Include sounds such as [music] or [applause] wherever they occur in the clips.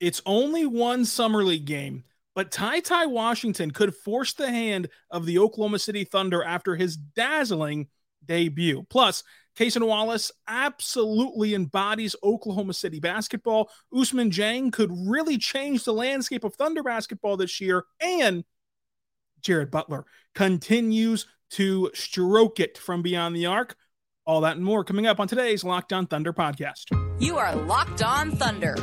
It's only one Summer League game, but Ty Ty Washington could force the hand of the Oklahoma City Thunder after his dazzling debut. Plus, Cason Wallace absolutely embodies Oklahoma City basketball. Ousmane Dieng could really change the landscape of Thunder basketball this year. And Jared Butler continues to stroke it from beyond the arc. All that and more coming up on today's Locked On Thunder podcast. You are Locked On Thunder,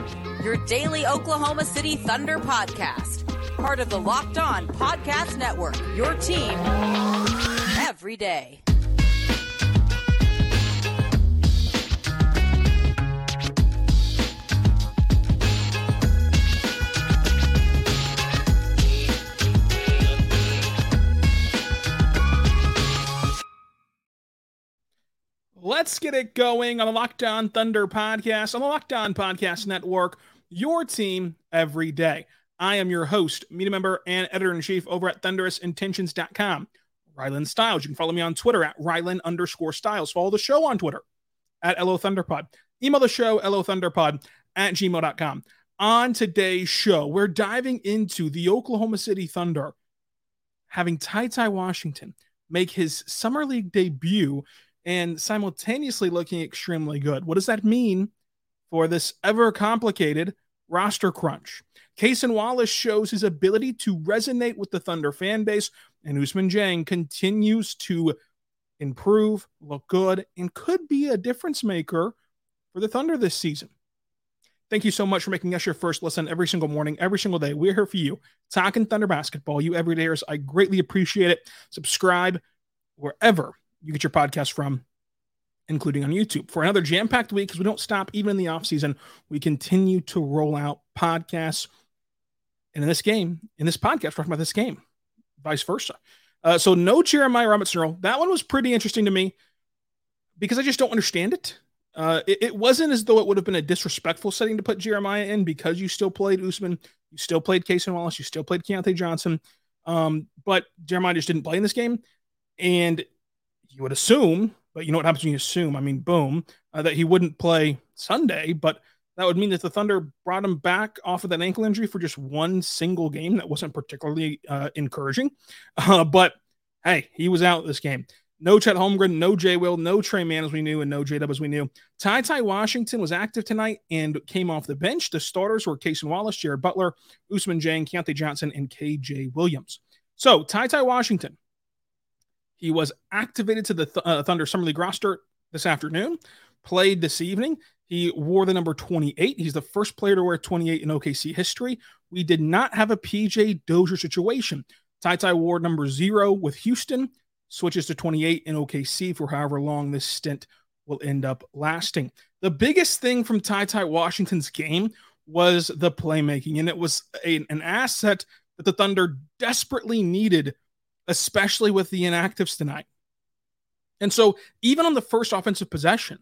your daily Oklahoma City Thunder podcast. Part of the Locked On Podcast Network, your team every day. Let's get it going on the Locked On Thunder podcast, on the Locked On Podcast Network, your team every day. I am your host, media member, and editor in chief over at thunderousintentions.com, Rylan Stiles. You can follow me on Twitter at Rylan underscore Stiles. Follow the show on Twitter at LO Thunderpod. Email the show, LO Thunderpod at gmail.com. On today's show, we're diving into the Oklahoma City Thunder having Ty Ty Washington make his Summer League debut and simultaneously looking extremely good. What does that mean for this ever complicated roster crunch? Cason Wallace shows his ability to resonate with the Thunder fan base, and Ousmane Dieng continues to improve, look good, and could be a difference maker for the Thunder this season. Thank you so much for making us your first listen every single morning, every single day. We're here for you, talking Thunder basketball. You everydayers, I greatly appreciate it. Subscribe wherever you get your podcast from, including on YouTube. For another jam packed week, because we don't stop even in the off season, we continue to roll out podcasts. And in this game, in this podcast, we're talking about this game, vice versa. Uh, so no Jeremiah Robinson Earl. That one was pretty interesting to me because I just don't understand it. Uh, it. it. wasn't as though it would have been a disrespectful setting to put Jeremiah in because you still played Ousmane, you still played Cason Wallace, you still played Keyontae Johnson. Um, but Jeremiah just didn't play in this game. And you would assume, but you know what happens when you assume? I mean, boom, uh, that he wouldn't play Sunday, but that would mean that the Thunder brought him back off of that ankle injury for just one single game. That wasn't particularly uh, encouraging. [laughs] Uh, but hey, he was out this game. No Chet Holmgren, no Jay Will, no Tre Mann as we knew, and no J Dub as we knew. Ty Ty Washington was active tonight and came off the bench. The starters were Cason Wallace, Jared Butler, Ousmane Dieng, Keyontae Johnson, and KJ Williams. So Ty Ty Washington, he was activated to the Th- uh, Thunder Summer League roster this afternoon, played this evening. He wore the number 28. He's the first player to wear 28 in OKC history. We did not have a PJ Dozier situation. Ty Ty wore number zero with Houston, switches to 28 in OKC for however long this stint will end up lasting. The biggest thing from Ty Ty Washington's game was the playmaking, and it was a, an asset that the Thunder desperately needed especially with the inactives tonight. And so, even on the first offensive possession,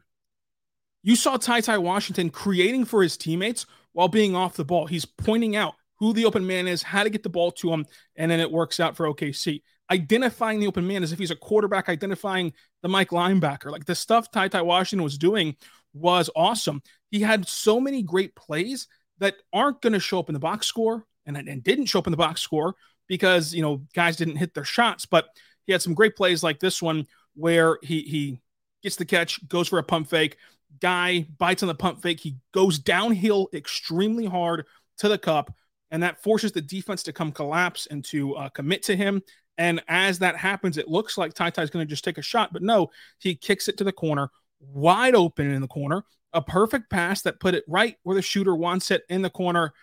you saw Ty Ty Washington creating for his teammates while being off the ball. He's pointing out who the open man is, how to get the ball to him, and then it works out for OKC. Identifying the open man as if he's a quarterback, identifying the Mike linebacker. Like the stuff Ty Ty Washington was doing was awesome. He had so many great plays that aren't going to show up in the box score and, and didn't show up in the box score because you know guys didn't hit their shots, but he had some great plays like this one where he he gets the catch, goes for a pump fake, guy bites on the pump fake, he goes downhill extremely hard to the cup, and that forces the defense to come collapse and to uh, commit to him. And as that happens, it looks like Ty Ty's going to just take a shot, but no, he kicks it to the corner, wide open in the corner, a perfect pass that put it right where the shooter wants it in the corner,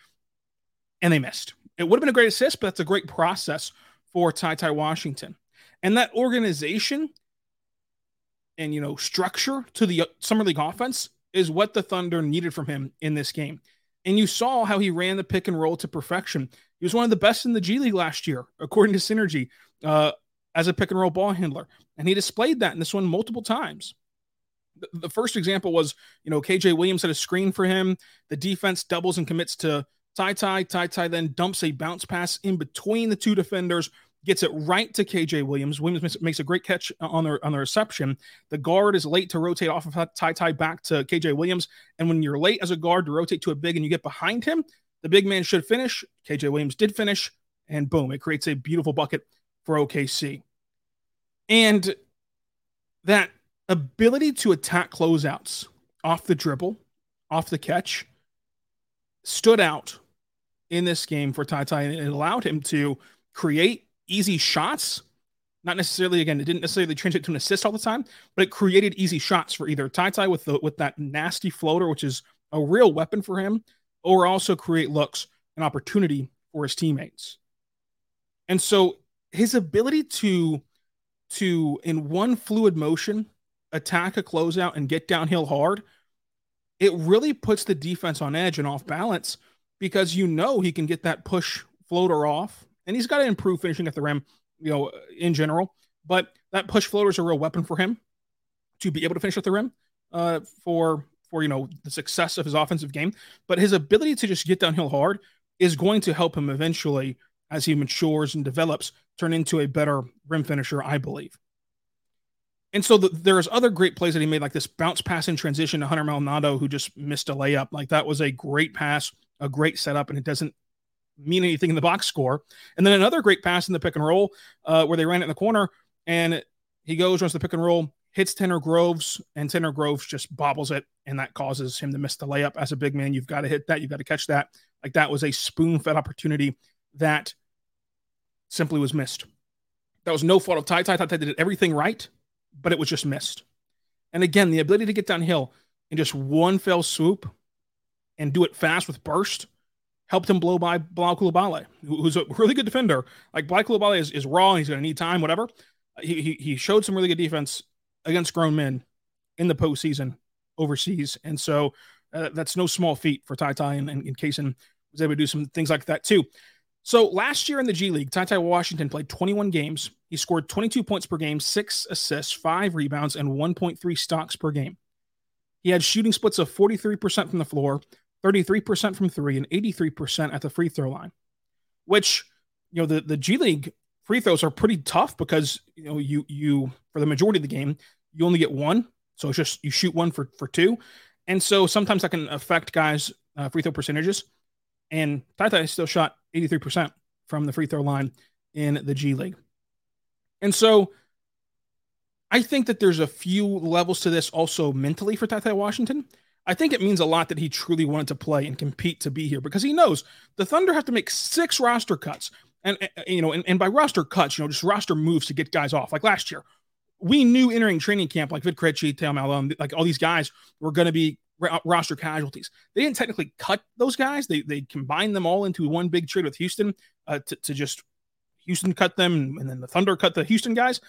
and they missed. It would have been a great assist, but that's a great process for Ty Ty Washington. And that organization and you know structure to the summer league offense is what the Thunder needed from him in this game. And you saw how he ran the pick and roll to perfection. He was one of the best in the G League last year, according to Synergy, uh, as a pick and roll ball handler. And he displayed that in this one multiple times. The, the first example was, you know, KJ Williams had a screen for him. The defense doubles and commits to Ty Ty. Ty Ty then dumps a bounce pass in between the two defenders, gets it right to KJ Williams. Williams makes a great catch on the on the reception. The guard is late to rotate off of Ty Ty back to KJ Williams, and when you're late as a guard to rotate to a big and you get behind him, the big man should finish. KJ Williams did finish, and boom, it creates a beautiful bucket for OKC. And that ability to attack closeouts off the dribble, off the catch, stood out in this game for Ty Ty, and it allowed him to create easy shots. Not necessarily, again, it didn't necessarily translate to an assist all the time, but it created easy shots for either Ty Ty with the with that nasty floater, which is a real weapon for him, or also create looks and opportunity for his teammates. And so his ability to to in one fluid motion attack a closeout and get downhill hard, it really puts the defense on edge and off balance because you know he can get that push floater off and he's got to improve finishing at the rim, you know, in general. But that push floater is a real weapon for him to be able to finish at the rim uh, for for you know the success of his offensive game. But his ability to just get downhill hard is going to help him eventually as he matures and develops, turn into a better rim finisher, I believe. And so the, there's other great plays that he made, like this bounce pass in transition to Hunter Maldonado, who just missed a layup. Like that was a great pass, a great setup, and it doesn't mean anything in the box score. And then another great pass in the pick and roll uh, where they ran it in the corner and he goes, runs the pick and roll, hits Tanner Groves, and Tanner Groves just bobbles it. And that causes him to miss the layup. As a big man, you've got to hit that. You've got to catch that. Like that was a spoon fed opportunity that simply was missed. That was no fault of Ty. Ty, Ty, Ty did everything right, but it was just missed. And again, the ability to get downhill in just one fell swoop and do it fast with burst helped him blow by Bilal Coulibaly, who's a really good defender. Like Bilal Coulibaly is, is raw he's going to need time, whatever. He, he, he showed some really good defense against grown men in the postseason overseas. And so uh, that's no small feat for Ty Ty and, and, and Cason was able to do some things like that too. So last year in the G League, Ty Ty Washington played 21 games. He scored 22 points per game, six assists, five rebounds, and 1.3 stocks per game. He had shooting splits of 43% from the floor, 33% from three, and 83% at the free throw line, which, you know, the, the G League free throws are pretty tough because, you know, you, you, for the majority of the game, you only get one. So it's just, you shoot one for, for two. And so sometimes that can affect guys' uh, free throw percentages. And Ty still shot 83% from the free throw line in the G League. And so I think that there's a few levels to this also mentally for Ty Ty Washington. I think it means a lot that he truly wanted to play and compete to be here because he knows the Thunder have to make six roster cuts. And, and you know, and, and, by roster cuts, you know, just roster moves to get guys off. Like last year, we knew entering training camp, like Vit Krejci, Theo Maledon, like all these guys were going to be roster casualties. They didn't technically cut those guys. They they combined them all into one big trade with Houston uh, to, to just Houston cut them, and then the Thunder cut the Houston guys.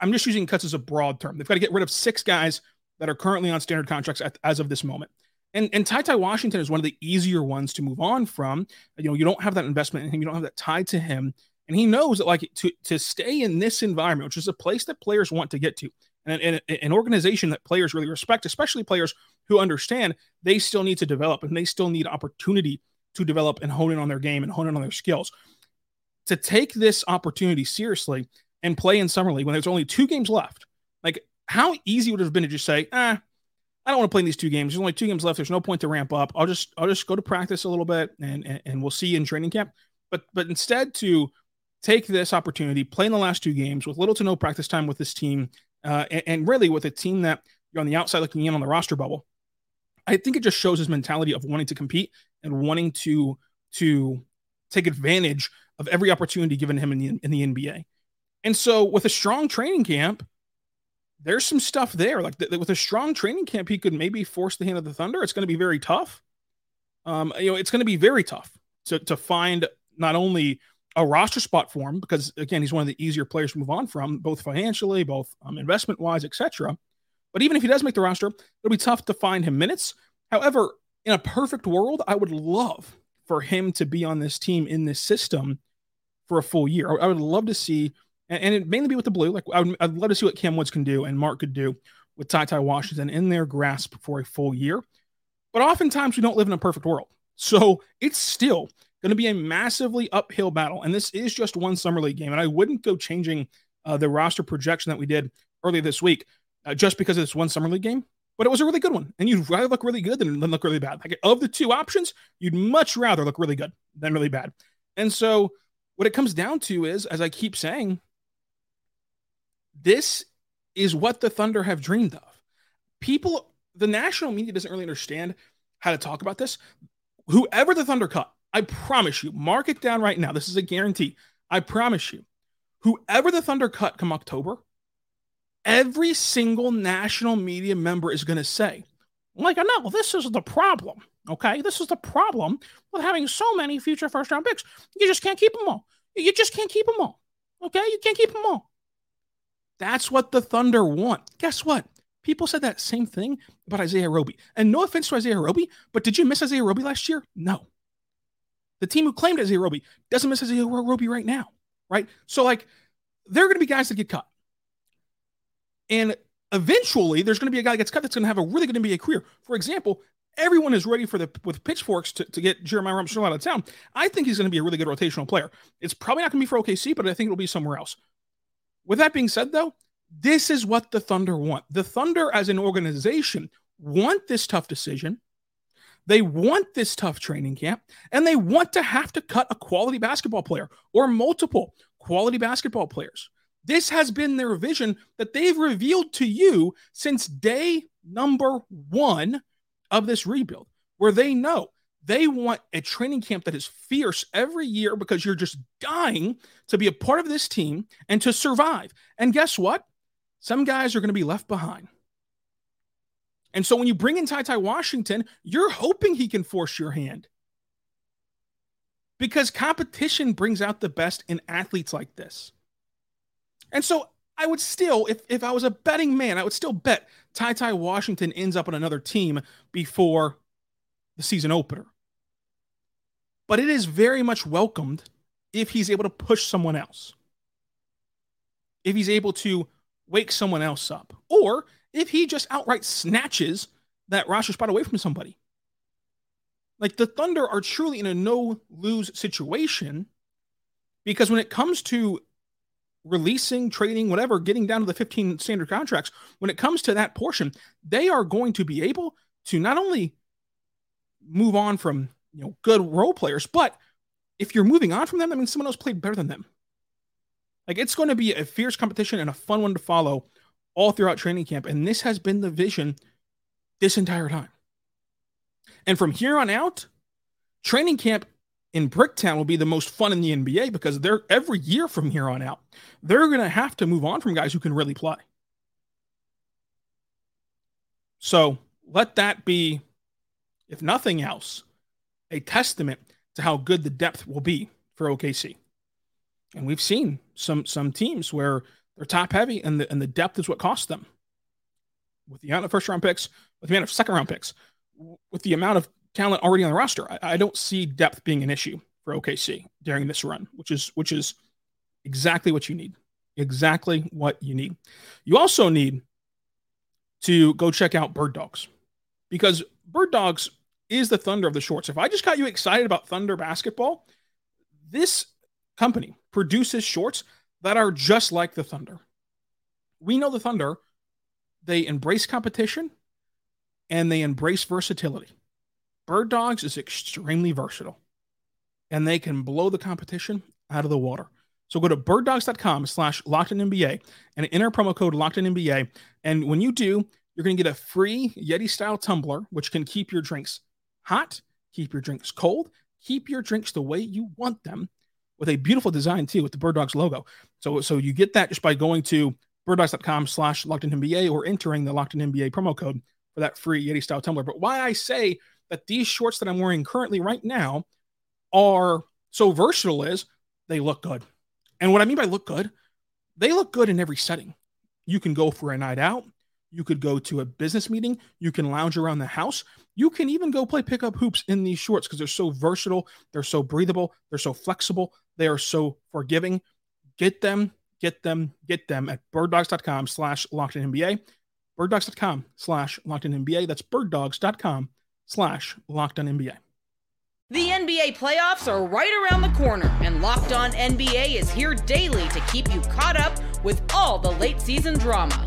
I'm just using cuts as a broad term. They've got to get rid of six guys that are currently on standard contracts at, as of this moment. And, and Ty Ty Washington is one of the easier ones to move on from. You know, you don't have that investment and you don't have that tied to him. And he knows that like to, to stay in this environment, which is a place that players want to get to, and, and, an organization that players really respect, especially players who understand they still need to develop and they still need opportunity to develop and hone in on their game and hone in on their skills. To take this opportunity seriously and play in summer league when there's only two games left, like how easy would it have been to just say, ah, I don't want to play in these two games. There's only two games left. There's no point to ramp up. I'll just I'll just go to practice a little bit and and, and we'll see in training camp. But but instead to take this opportunity, play in the last two games with little to no practice time with this team, uh, and, and, really with a team that you're on the outside looking in on the roster bubble. I think it just shows his mentality of wanting to compete and wanting to to take advantage of every opportunity given him in the in the NBA. And so with a strong training camp, there's some stuff there. Like th- with a strong training camp, he could maybe force the hand of the Thunder. It's going to be very tough. Um, you know, it's going to be very tough to to find not only a roster spot for him because again, he's one of the easier players to move on from, both financially, both um, investment wise, etc. But even if he does make the roster, it'll be tough to find him minutes. However, in a perfect world, I would love for him to be on this team in this system for a full year. I, I would love to see, and, and, it mainly be with the blue. Like I would, I'd love to see what Cam Woods can do and Mark could do with Ty Ty Washington in their grasp for a full year. But oftentimes we don't live in a perfect world. So it's still going to be a massively uphill battle. And this is just one summer league game. And I wouldn't go changing uh, the roster projection that we did earlier this week uh, just because of this one summer league game. But it was a really good one. And you'd rather look really good than, than look really bad. Like of the two options, you'd much rather look really good than really bad. And so what it comes down to is, as I keep saying, this is what the Thunder have dreamed of. People, the national media doesn't really understand how to talk about this. Whoever the Thunder cut, I promise you, mark it down right now. This is a guarantee. I promise you, whoever the Thunder cut come October, every single national media member is going to say, like, I no, this is the problem. Okay. This is the problem with having so many future first round picks. You just can't keep them all. You just can't keep them all. Okay. You can't keep them all. That's what the Thunder want. Guess what? People said that same thing about Isaiah Roby. And no offense to Isaiah Roby, but did you miss Isaiah Roby last year? No. The team who claimed Isaiah Roby doesn't miss Isaiah Roby right now, right? So, like, there are going to be guys that get cut. And eventually, there's going to be a guy that gets cut that's going to have a really good NBA career. For example, everyone is ready for the with pitchforks to, to get Jeremiah Robinson out of town. I think he's going to be a really good rotational player. It's probably not going to be for OKC, but I think it'll be somewhere else. With that being said, though, this is what the Thunder want. The Thunder, as an organization, want this tough decision. They want this tough training camp, and they want to have to cut a quality basketball player or multiple quality basketball players. This has been their vision that they've revealed to you since day number one of this rebuild, where they know they want a training camp that is fierce every year because you're just dying to be a part of this team and to survive. And guess what? Some guys are going to be left behind. And so when you bring in Ty Ty Washington, you're hoping he can force your hand. Because competition brings out the best in athletes like this. And so I would still, if, if I was a betting man, I would still bet Ty Ty Washington ends up on another team before the season opener. But it is very much welcomed if he's able to push someone else. If he's able to wake someone else up. Or if he just outright snatches that roster spot away from somebody. Like the Thunder are truly in a no lose situation because when it comes to releasing, trading, whatever, getting down to the 15 standard contracts, when it comes to that portion, they are going to be able to not only move on from you know good role players, but if you're moving on from them, that means someone else played better than them. Like it's going to be a fierce competition and a fun one to follow all throughout training camp. And this has been the vision this entire time. And from here on out, training camp in Bricktown will be the most fun in the NBA because they're every year from here on out, they're going to have to move on from guys who can really play. So let that be, if nothing else, a testament to how good the depth will be for OKC. And we've seen some some teams where they're top heavy and the and the depth is what costs them. With the amount of first round picks, with the amount of second round picks, with the amount of talent already on the roster, I, I don't see depth being an issue for OKC during this run, which is which is exactly what you need. Exactly what you need. You also need to go check out Bird Dogs because Bird Dogs is the Thunder of the shorts. If I just got you excited about Thunder basketball, this company produces shorts that are just like the Thunder. We know the Thunder, they embrace competition and they embrace versatility. Bird Dogs is extremely versatile and they can blow the competition out of the water. So go to birddogs.com slash NBA and enter promo code NBA. And when you do, you're going to get a free Yeti style tumbler, which can keep your drinks hot, keep your drinks cold, keep your drinks the way you want them with a beautiful design too with the Bird Dogs logo. So so you get that just by going to birddogs.com slash locked in NBA or entering the locked in NBA promo code for that free Yeti style tumbler. But why I say that these shorts that I'm wearing currently right now are so versatile is they look good. And what I mean by look good, they look good in every setting. You can go for a night out, You could go to a business meeting. You can lounge around the house. You can even go play pickup hoops in these shorts because they're so versatile. They're so breathable. They're so flexible. They are so forgiving. Get them, get them, get them at birddogs.com slash locked in NBA. Birddogs.com slash locked in NBA. That's birddogs.com slash locked on NBA. The NBA playoffs are right around the corner, and Locked On NBA is here daily to keep you caught up with all the late season drama.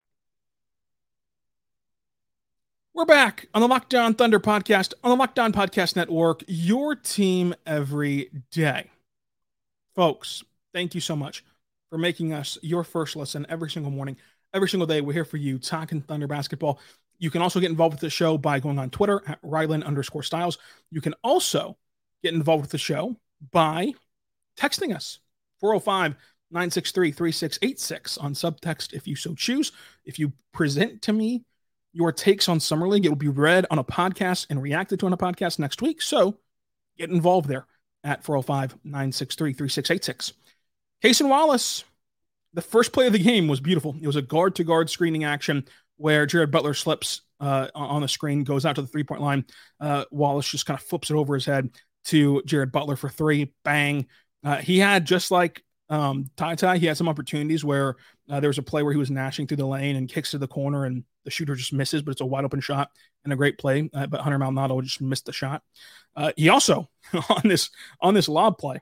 We're back on the Locked On Thunder podcast on the Locked On Podcast Network, your team every day. Folks, thank you so much for making us your first listen every single morning, every single day. We're here for you talking Thunder basketball. You can also get involved with the show by going on Twitter at Rylan underscore Stiles. You can also get involved with the show by texting us 405 963 3686 on subtext if you so choose. If you present to me your takes on Summer League. It will be read on a podcast and reacted to on a podcast next week. So get involved there at 405 963 3686. Cason Wallace, the first play of the game was beautiful. It was a guard to guard screening action where Jared Butler slips uh, on the screen, goes out to the three point line. Uh, Wallace just kind of flips it over his head to Jared Butler for three. Bang. Uh, he had just like um, Ty Ty, he had some opportunities where uh, there was a play where he was gnashing through the lane and kicks to the corner, and the shooter just misses, but it's a wide open shot and a great play. Uh, but Hunter Maldonado just missed the shot. Uh, he also [laughs] on this on this lob play,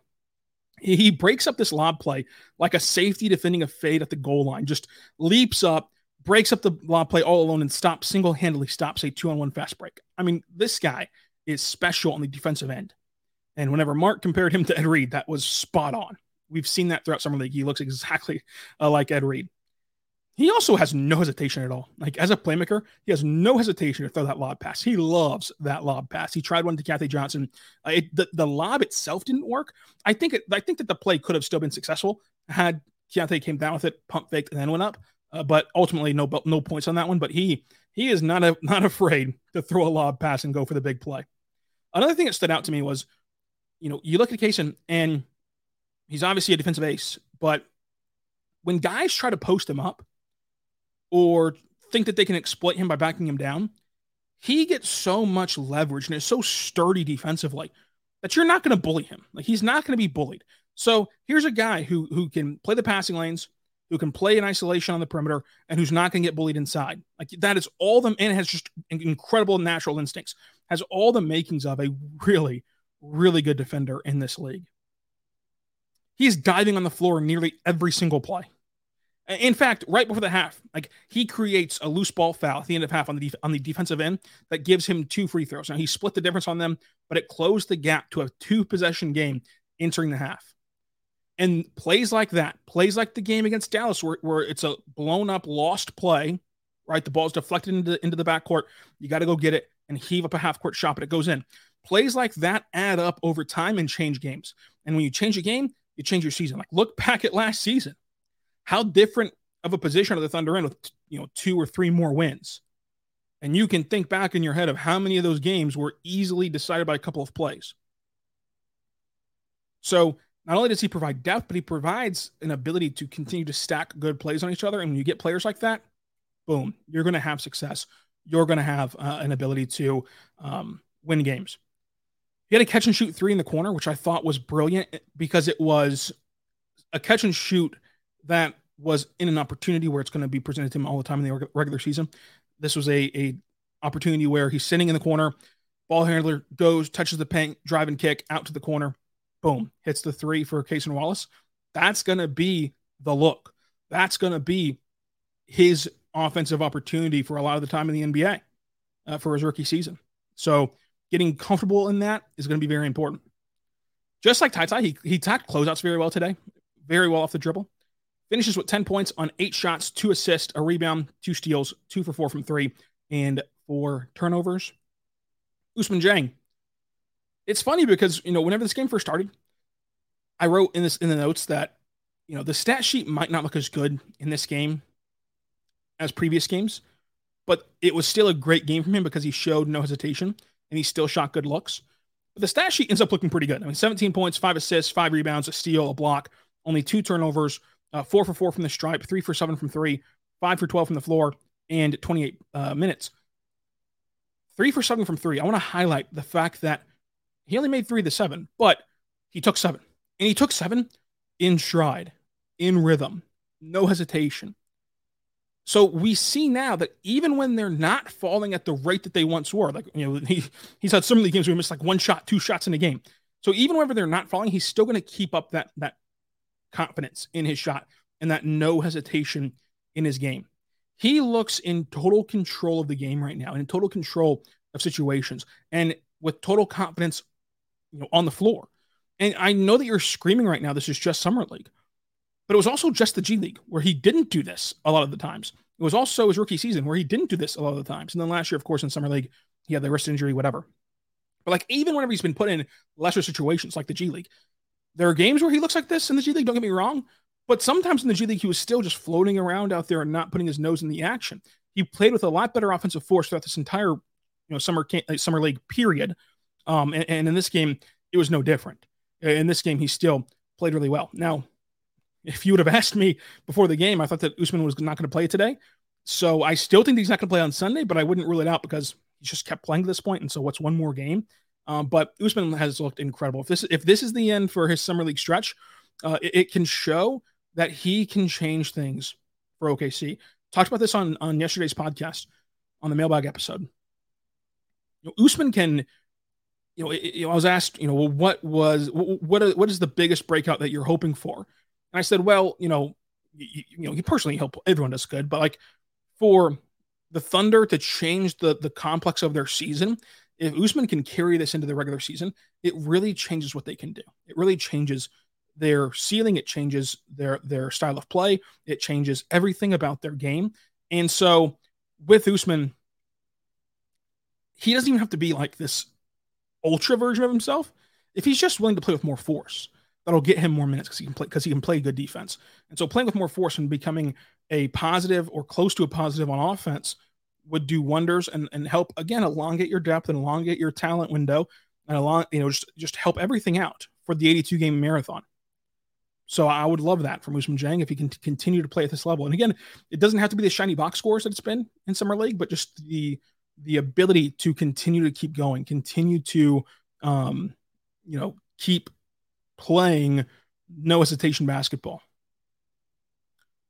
he, he breaks up this lob play like a safety defending a fade at the goal line, just leaps up, breaks up the lob play all alone, and stops single handedly stops a two on one fast break. I mean, this guy is special on the defensive end. And whenever Mark compared him to Ed Reed, that was spot on. We've seen that throughout Summer League. He looks exactly uh, like Ed Reed. He also has no hesitation at all. Like as a playmaker, he has no hesitation to throw that lob pass. He loves that lob pass. He tried one to Keyontae Johnson. Uh, it, the, the lob itself didn't work. I think it, I think that the play could have still been successful had Keyontae came down with it, pump faked, and then went up. Uh, but ultimately, no no points on that one. But he he is not a, not afraid to throw a lob pass and go for the big play. Another thing that stood out to me was, you know, you look at Cason and He's obviously a defensive ace, but when guys try to post him up or think that they can exploit him by backing him down, he gets so much leverage and is so sturdy defensively that you're not going to bully him. Like he's not going to be bullied. So here's a guy who who can play the passing lanes, who can play in isolation on the perimeter, and who's not going to get bullied inside. Like that is all them, and has just incredible natural instincts. Has all the makings of a really, really good defender in this league. He's diving on the floor nearly every single play. In fact, right before the half, like he creates a loose ball foul at the end of half on the def- on the defensive end that gives him two free throws. Now he split the difference on them, but it closed the gap to a two possession game entering the half. And plays like that, plays like the game against Dallas, where, where it's a blown up, lost play, right? The ball's deflected into, into the backcourt. You got to go get it and heave up a half court shot, but it goes in. Plays like that add up over time and change games. And when you change a game, you change your season. Like look back at last season. How different of a position are the Thunder in with you know two or three more wins? And you can think back in your head of how many of those games were easily decided by a couple of plays. So not only does he provide depth, but he provides an ability to continue to stack good plays on each other. And when you get players like that, boom, you're going to have success. You're going to have uh, an ability to um, win games. He had a catch and shoot three in the corner, which I thought was brilliant because it was a catch and shoot that was in an opportunity where it's going to be presented to him all the time in the regular season. This was a, a opportunity where he's sitting in the corner, ball handler goes, touches the paint, drive and kick out to the corner, boom, hits the three for Cason Wallace. That's going to be the look. That's going to be his offensive opportunity for a lot of the time in the NBA uh, for his rookie season. So getting comfortable in that is going to be very important. Just like Ty Ty, he, he tacked closeouts very well today, very well off the dribble. Finishes with 10 points on eight shots, two assists, a rebound, two steals, two for four from three, and four turnovers. Ousmane Dieng. It's funny because, you know, whenever this game first started, I wrote in this in the notes that you know the stat sheet might not look as good in this game as previous games, but it was still a great game from him because he showed no hesitation and he still shot good looks. But the stat sheet ends up looking pretty good. I mean, 17 points, five assists, five rebounds, a steal, a block, only two turnovers, uh, four for four from the stripe, three for seven from three, five for 12 from the floor, and 28 uh, minutes. Three for seven from three. I want to highlight the fact that he only made three of the seven, but he took seven. And he took seven in stride, in rhythm, no hesitation. So we see now that even when they're not falling at the rate that they once were, like you know, he he's had some of the games where he missed like one shot, two shots in a game. So even whenever they're not falling, he's still going to keep up that that confidence in his shot and that no hesitation in his game. He looks in total control of the game right now, in total control of situations, and with total confidence, you know, on the floor. And I know that you're screaming right now, this is just Summer League, but it was also just the G League where he didn't do this a lot of the times. It was also his rookie season where he didn't do this a lot of the times. And then last year, of course, in Summer League, he had the wrist injury, whatever. But like even whenever he's been put in lesser situations like the G League, there are games where he looks like this in the G League, don't get me wrong. But sometimes in the G League, he was still just floating around out there and not putting his nose in the action. He played with a lot better offensive force throughout this entire, you know, summer uh, summer league period. Um, and, and in this game, it was no different. In this game, he still played really well. Now, if you would have asked me before the game, I thought that Ousmane was not going to play today. So I still think he's not going to play on Sunday, but I wouldn't rule it out because he just kept playing to this point. And so what's one more game? Um, but Ousmane has looked incredible. If this if this is the end for his summer league stretch, uh, it, it, can show that he can change things for OKC. Talked about this on on yesterday's podcast on the mailbag episode. You know, Ousmane can, you know, it, you know, I was asked, you know, well, what was what what is the biggest breakout that you're hoping for? And I said, well, you know, you, you know, he personally hope everyone does good, but like for the Thunder to change the the complex of their season, if Ousmane can carry this into the regular season, it really changes what they can do. It really changes their ceiling, it changes their their style of play, it changes everything about their game. And so with Usman, he doesn't even have to be like this ultra version of himself. If he's just willing to play with more force, that'll get him more minutes because he can play because he can play good defense. And so playing with more force and becoming a positive or close to a positive on offense would do wonders and, and help again elongate your depth and elongate your talent window and along you know just just help everything out for the 82 game marathon. So I would love that from Ousmane Dieng if he can continue to play at this level. And again, it doesn't have to be the shiny box scores that it's been in summer league, but just the the ability to continue to keep going, continue to um, you know keep playing no hesitation basketball.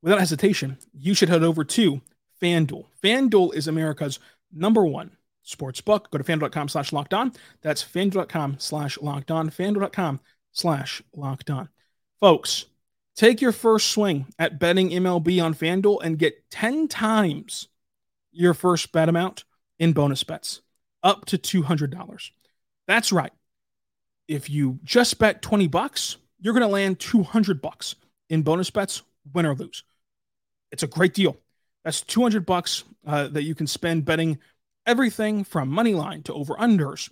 Without hesitation, you should head over to FanDuel. FanDuel is America's number one sports book. Go to fanduel.com slash locked on. That's fanduel.com slash locked on. Fanduel.com slash locked on. Folks, take your first swing at betting MLB on FanDuel and get 10 times your first bet amount in bonus bets, up to $200. That's right. If you just bet 20 bucks, you're going to land 200 bucks in bonus bets, win or lose. It's a great deal. That's 200 bucks uh, that you can spend betting everything from money line to over unders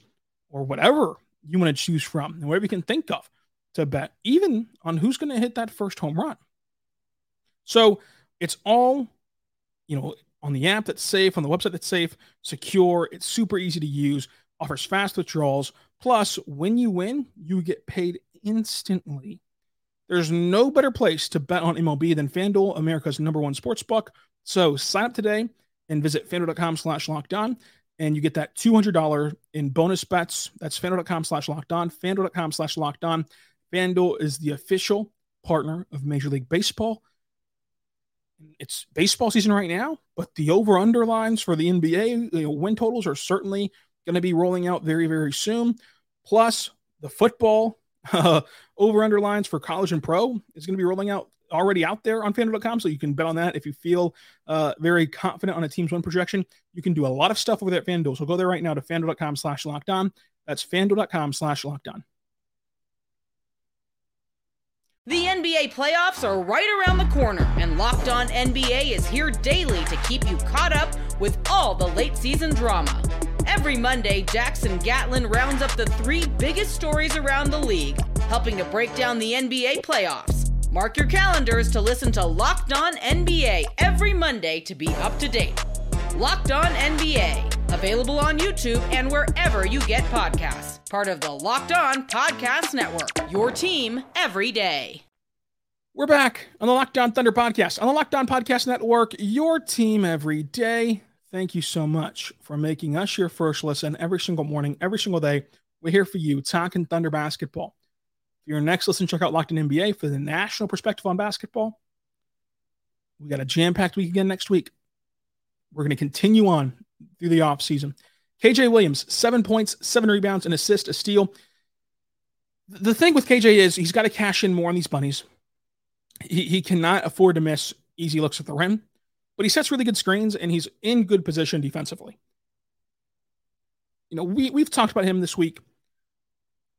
or whatever you want to choose from whatever you can think of to bet, even on who's going to hit that first home run. So it's all, you know, on the app that's safe, on the website that's safe, secure. It's super easy to use, offers fast withdrawals. Plus, when you win, you get paid instantly. There's no better place to bet on MLB than FanDuel, America's number one sports book. So sign up today and visit fanduel.com slash locked on and you get that $200 in bonus bets. That's fanduel.com slash locked on, fanduel.com slash. FanDuel is the official partner of Major League Baseball. It's baseball season right now, but the over under lines for the NBA you know, win totals are certainly going to be rolling out very, very soon. Plus, the football uh, over under lines for college and pro is going to be rolling out already out there on fanduel.com. So you can bet on that if you feel uh, very confident on a team's win projection. You can do a lot of stuff over there at FanDuel. So go there right now to fanduel.com slash locked on. That's fanduel.com slash locked on. The NBA playoffs are right around the corner, and Locked On NBA is here daily to keep you caught up with all the late season drama. Every Monday, Jackson Gatlin rounds up the three biggest stories around the league helping to break down the NBA playoffs. Mark your calendars to listen to Locked On NBA every Monday to be up to date. Locked On NBA, available on YouTube and wherever you get podcasts. Part of the Locked On Podcast Network, your team every day. We're back on the Locked On Thunder podcast, on the Locked On Podcast Network, your team every day. Thank you so much for making us your first listen every single morning, every single day. We're here for you, talking Thunder basketball. For your next listen, check out Locked On NBA for the national perspective on basketball. We got a jam packed week again next week. We're going to continue on through the offseason. KJ Williams, seven points, seven rebounds, an assist, a steal. The thing with KJ is he's got to cash in more on these bunnies. He, he cannot afford to miss easy looks at the rim, but he sets really good screens and he's in good position defensively. You know, we, we've talked about him this week.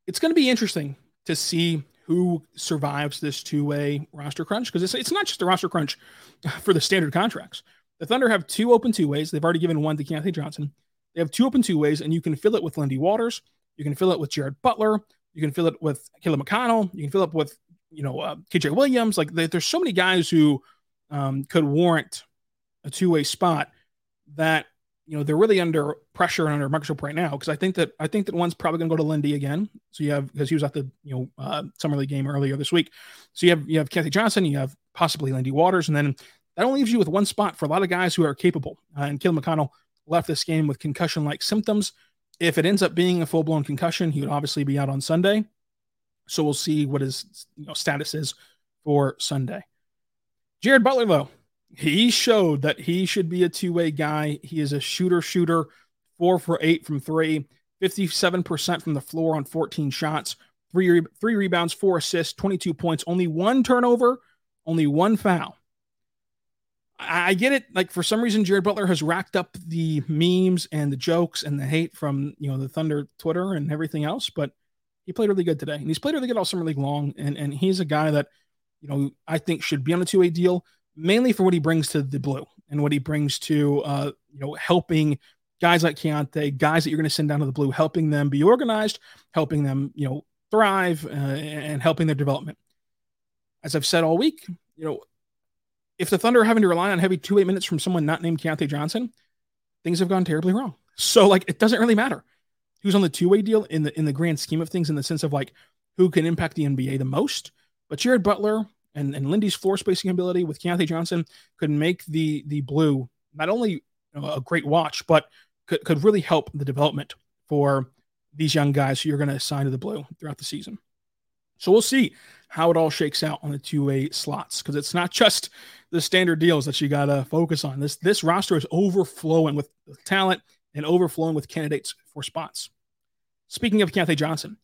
It's going to be interesting to see who survives this two way roster crunch because it's, it's not just a roster crunch [laughs] for the standard contracts. The Thunder have two open two ways. They've already given one to Keyontae Johnson. They have two open two ways, and you can fill it with Lindy Waters. You can fill it with Jared Butler. You can fill it with Caleb McConnell. You can fill it with you know, uh, KJ Williams. Like they, there's so many guys who um, could warrant a two way spot that you know they're really under pressure and under microscope right now because I think that I think that one's probably going to go to Lindy again. So you have because he was at the you know uh, summer league game earlier this week. So you have you have Keyontae Johnson, you have possibly Lindy Waters, and then that only leaves you with one spot for a lot of guys who are capable. Uh, and Caleb McConnell left this game with concussion like symptoms. If it ends up being a full blown concussion, he would obviously be out on Sunday. So we'll see what his you know, status is for Sunday. Jared Butler, though, he showed that he should be a two way guy. He is a shooter, shooter, four for eight from three, 57% from the floor on 14 shots, three, three rebounds, four assists, 22 points, only one turnover, only one foul. I get it. Like for some reason, Jared Butler has racked up the memes and the jokes and the hate from you know the Thunder Twitter and everything else, but he played really good today, and he's played really good all summer league long. And and he's a guy that you know I think should be on a two way deal, mainly for what he brings to the blue and what he brings to uh, you know helping guys like Keyontae, guys that you're going to send down to the blue, helping them be organized, helping them you know thrive, uh, and helping their development. As I've said all week, you know, if the Thunder are having to rely on heavy two eight minutes from someone not named Keyontae Johnson, things have gone terribly wrong. So like it doesn't really matter who's on the two way deal in the in the grand scheme of things, in the sense of like who can impact the NBA the most. But Jared Butler and, and Lindy's floor spacing ability with Keyontae Johnson could make the the blue not only a great watch, but could, could really help the development for these young guys who you're going to assign to the blue throughout the season. So we'll see how it all shakes out on the two way slots because it's not just the standard deals that you got to focus on. This this roster is overflowing with talent and overflowing with candidates for spots. Speaking of Keyontae Johnson,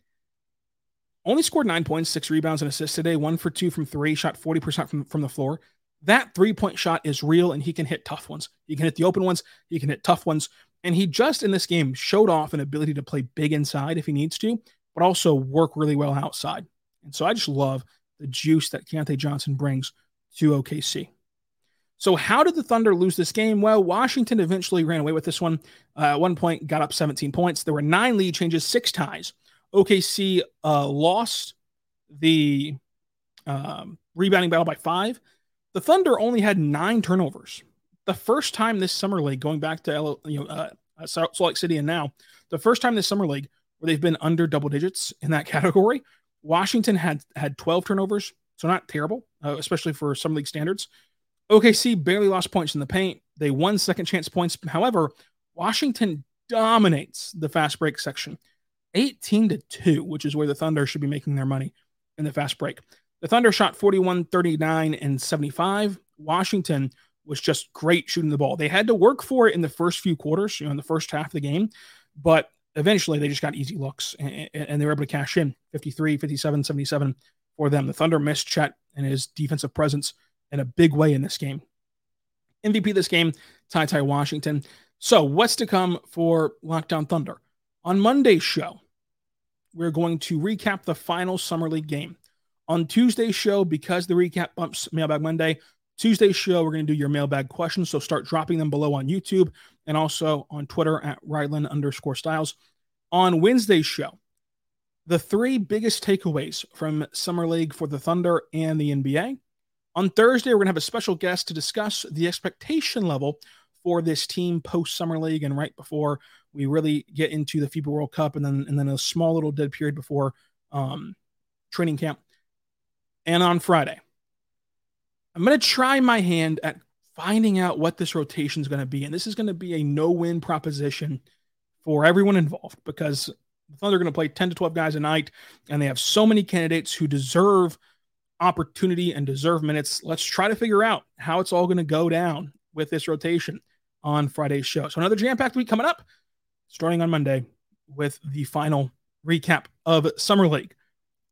only scored nine points, six rebounds, and assists today, one for two from three, shot 40% from, from the floor. That three point shot is real, and he can hit tough ones. He can hit the open ones, he can hit tough ones. And he just in this game showed off an ability to play big inside if he needs to, but also work really well outside. And so I just love the juice that Keyontae Johnson brings to OKC. So, how did the Thunder lose this game? Well, Washington eventually ran away with this one. Uh, at one point, got up 17 points. There were nine lead changes, six ties. OKC uh, lost the um, rebounding battle by five. The Thunder only had nine turnovers. The first time this summer league, going back to you know uh, uh Salt Lake City and now, the first time this summer league where they've been under double digits in that [laughs] category, Washington had had 12 turnovers, so not terrible, uh, especially for summer league standards. OKC barely lost points in the paint. They won second chance points. However, Washington dominates the fast break section 18 to 2, which is where the Thunder should be making their money in the fast break. The Thunder shot 41, 39, and 75. Washington was just great shooting the ball. They had to work for it in the first few quarters, you know, in the first half of the game, but eventually they just got easy looks and, and they were able to cash in 53, 57, 77 for them. The Thunder missed Chet and his defensive presence in a big way in this game. MVP this game, Ty Ty Washington. So, what's to come for Locked On Thunder? On Monday's show, we're going to recap the final Summer League game. On Tuesday's show, because the recap bumps Mailbag Monday, Tuesday's show, we're going to do your mailbag questions. So start dropping them below on YouTube and also on Twitter at Rylan underscore Stiles. On Wednesday's show, the three biggest takeaways from Summer League for the Thunder and the NBA. On Thursday, we're going to have a special guest to discuss the expectation level for this team post Summer League and right before we really get into the FIBA World Cup and then and then a small little dead period before um, training camp. And on Friday, I'm going to try my hand at finding out what this rotation is going to be. And this is going to be a no win proposition for everyone involved because the Thunder are going to play 10 to 12 guys a night, and they have so many candidates who deserve opportunity and deserve minutes. Let's try to figure out how it's all going to go down with this rotation on Friday's show. So, another jam packed week coming up, starting on Monday with the final recap of Summer League.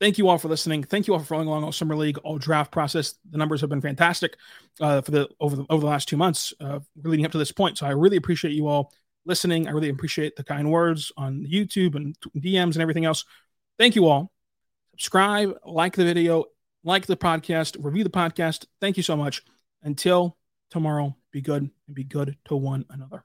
Thank you all for listening. Thank you all for following along all Summer League, all draft process. The numbers have been fantastic uh, for the over the over the last two months, uh, leading up to this point. So I really appreciate you all listening. I really appreciate the kind words on YouTube and DMs and everything else. Thank you all. Subscribe, like the video, like the podcast, review the podcast. Thank you so much. Until tomorrow, be good and be good to one another.